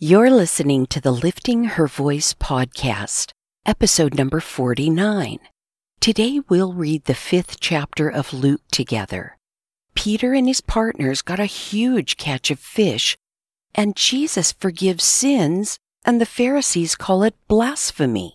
You're listening to the Lifting Her Voice podcast, episode number 49. Today we'll read the fifth chapter of Luke together. Peter and his partners got a huge catch of fish, and Jesus forgives sins, and the Pharisees call it blasphemy.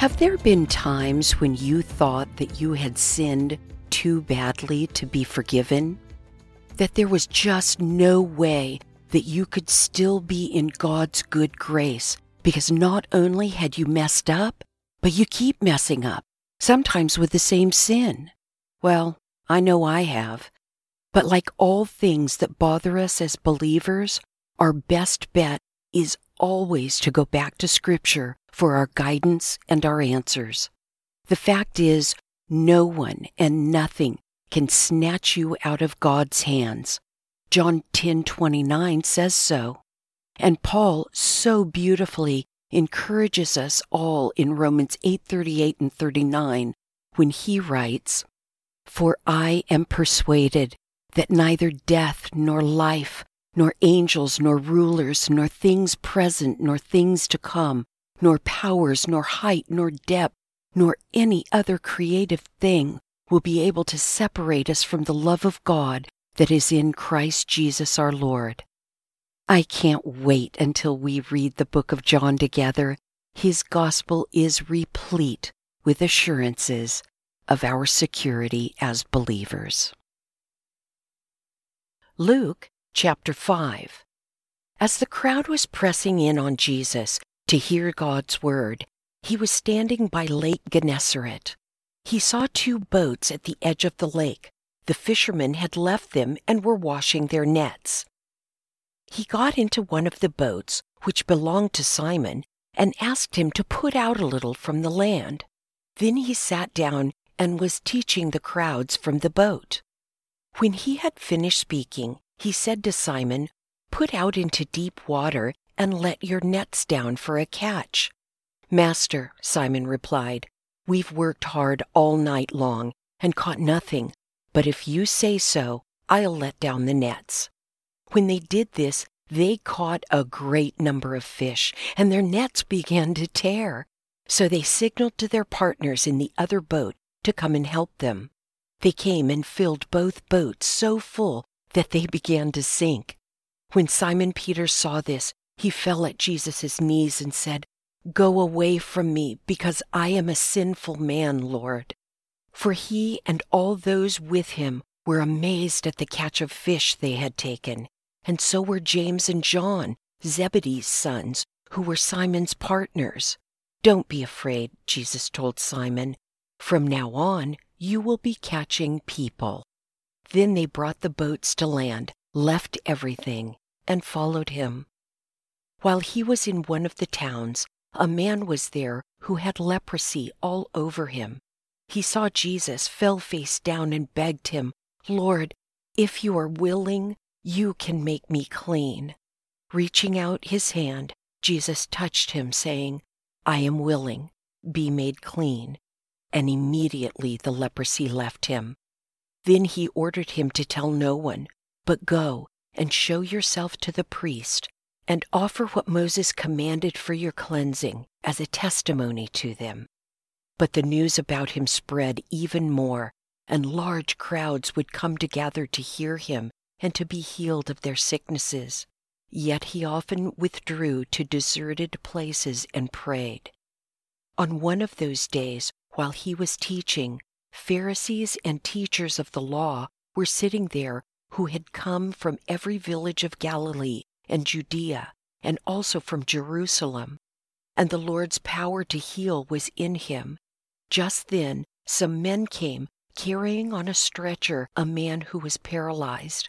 Have there been times when you thought that you had sinned too badly to be forgiven? That there was just no way that you could still be in God's good grace because not only had you messed up, but you keep messing up, sometimes with the same sin? Well, I know I have. But like all things that bother us as believers, our best bet is always to go back to Scripture for our guidance and our answers. The fact is, no one and nothing can snatch you out of God's hands. John 10:29 says so. And Paul so beautifully encourages us all in Romans 8:38 and 39 when he writes, "For I am persuaded that neither death nor life, nor angels nor rulers, nor things present nor things to come, nor powers, nor height, nor depth, nor any other creative thing will be able to separate us from the love of God that is in Christ Jesus our Lord. I can't wait until we read the book of John together. His gospel is replete with assurances of our security as believers. Luke chapter 5. As the crowd was pressing in on Jesus, to hear God's word, he was standing by Lake Gennesaret. He saw two boats at the edge of the lake. The fishermen had left them and were washing their nets. He got into one of the boats, which belonged to Simon, and asked him to put out a little from the land. Then he sat down and was teaching the crowds from the boat. When he had finished speaking, he said to Simon, Put out into deep water and let your nets down for a catch. Master, Simon replied, we've worked hard all night long and caught nothing, but if you say so, I'll let down the nets. When they did this, they caught a great number of fish, and their nets began to tear. So they signaled to their partners in the other boat to come and help them. They came and filled both boats so full that they began to sink. When Simon Peter saw this, he fell at Jesus' knees and said, Go away from me, because I am a sinful man, Lord. For he and all those with him were amazed at the catch of fish they had taken, and so were James and John, Zebedee's sons, who were Simon's partners. Don't be afraid, Jesus told Simon. From now on, you will be catching people. Then they brought the boats to land, left everything, and followed him. While he was in one of the towns, a man was there who had leprosy all over him. He saw Jesus, fell face down, and begged him, Lord, if you are willing, you can make me clean. Reaching out his hand, Jesus touched him, saying, I am willing, be made clean. And immediately the leprosy left him. Then he ordered him to tell no one, but go and show yourself to the priest and offer what Moses commanded for your cleansing as a testimony to them. But the news about him spread even more, and large crowds would come together to hear him and to be healed of their sicknesses. Yet he often withdrew to deserted places and prayed. On one of those days, while he was teaching, Pharisees and teachers of the law were sitting there who had come from every village of Galilee and Judea, and also from Jerusalem. And the Lord's power to heal was in him. Just then, some men came carrying on a stretcher a man who was paralyzed.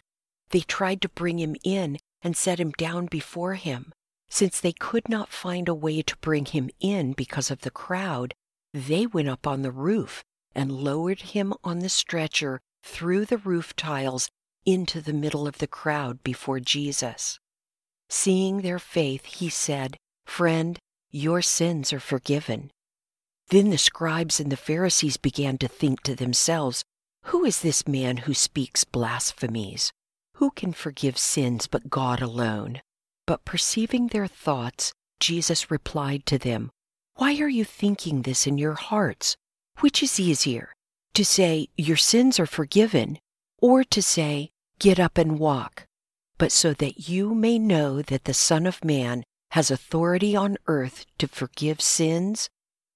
They tried to bring him in and set him down before him. Since they could not find a way to bring him in because of the crowd, they went up on the roof and lowered him on the stretcher through the roof tiles into the middle of the crowd before Jesus. Seeing their faith, he said, Friend, your sins are forgiven. Then the scribes and the Pharisees began to think to themselves, Who is this man who speaks blasphemies? Who can forgive sins but God alone? But perceiving their thoughts, Jesus replied to them, Why are you thinking this in your hearts? Which is easier, to say, Your sins are forgiven, or to say, Get up and walk? But so that you may know that the Son of Man has authority on earth to forgive sins,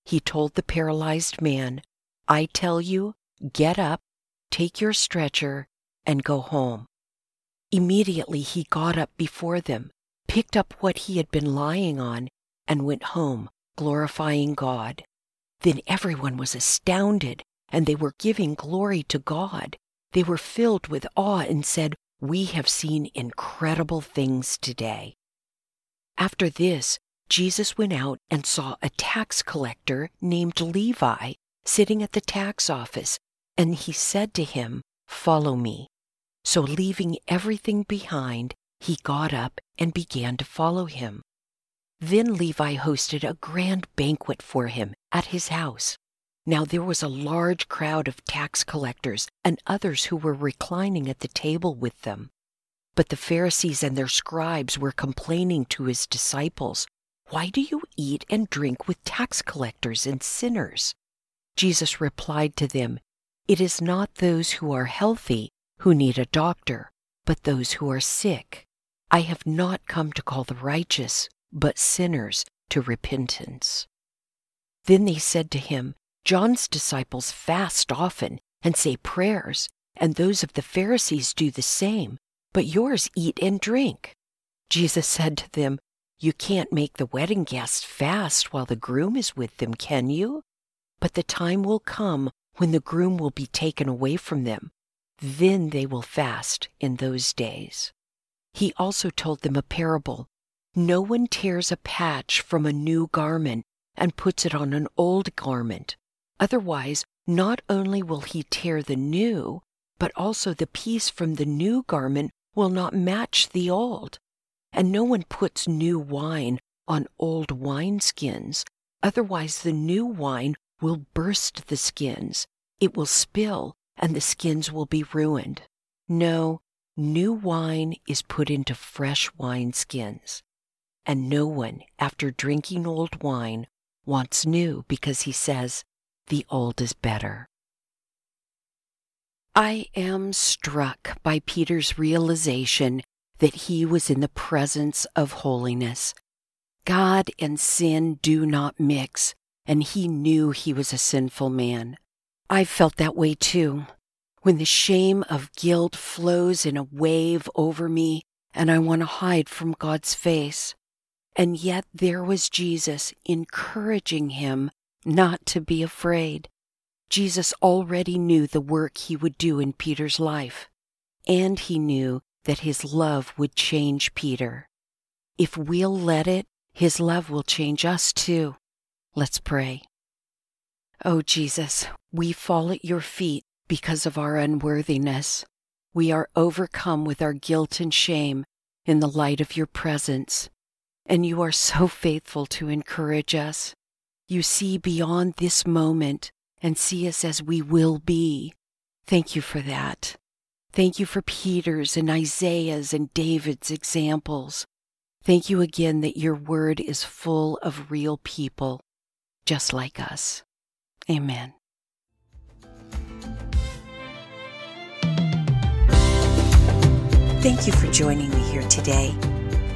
he told the paralyzed man, I tell you, get up, take your stretcher, and go home. Immediately he got up before them, picked up what he had been lying on, and went home, glorifying God. Then everyone was astounded, and they were giving glory to God. They were filled with awe and said, We have seen incredible things today. After this, Jesus went out and saw a tax collector named Levi sitting at the tax office, and he said to him, Follow me. So, leaving everything behind, he got up and began to follow him. Then Levi hosted a grand banquet for him at his house. Now there was a large crowd of tax collectors and others who were reclining at the table with them. But the Pharisees and their scribes were complaining to his disciples, Why do you eat and drink with tax collectors and sinners? Jesus replied to them, It is not those who are healthy who need a doctor, but those who are sick. I have not come to call the righteous, but sinners to repentance. Then they said to him, John's disciples fast often and say prayers, and those of the Pharisees do the same, but yours eat and drink. Jesus said to them, You can't make the wedding guests fast while the groom is with them, can you? But the time will come when the groom will be taken away from them. Then they will fast in those days. He also told them a parable. No one tears a patch from a new garment and puts it on an old garment. Otherwise, not only will he tear the new, but also the piece from the new garment will not match the old. And no one puts new wine on old wineskins. Otherwise, the new wine will burst the skins. It will spill, and the skins will be ruined. No, new wine is put into fresh wineskins. And no one, after drinking old wine, wants new because he says, the old is better. I am struck by Peter's realization that he was in the presence of holiness. God and sin do not mix, and he knew he was a sinful man. I've felt that way too. When the shame of guilt flows in a wave over me and I want to hide from God's face. And yet there was Jesus encouraging him not to be afraid. Jesus already knew the work he would do in Peter's life, and he knew that his love would change Peter. If we'll let it, his love will change us too. Let's pray. Oh, Jesus, we fall at your feet because of our unworthiness. We are overcome with our guilt and shame in the light of your presence. And you are so faithful to encourage us. You see beyond this moment and see us as we will be. Thank you for that. Thank you for Peter's and Isaiah's and David's examples. Thank you again that your word is full of real people just like us. Amen. Thank you for joining me here today.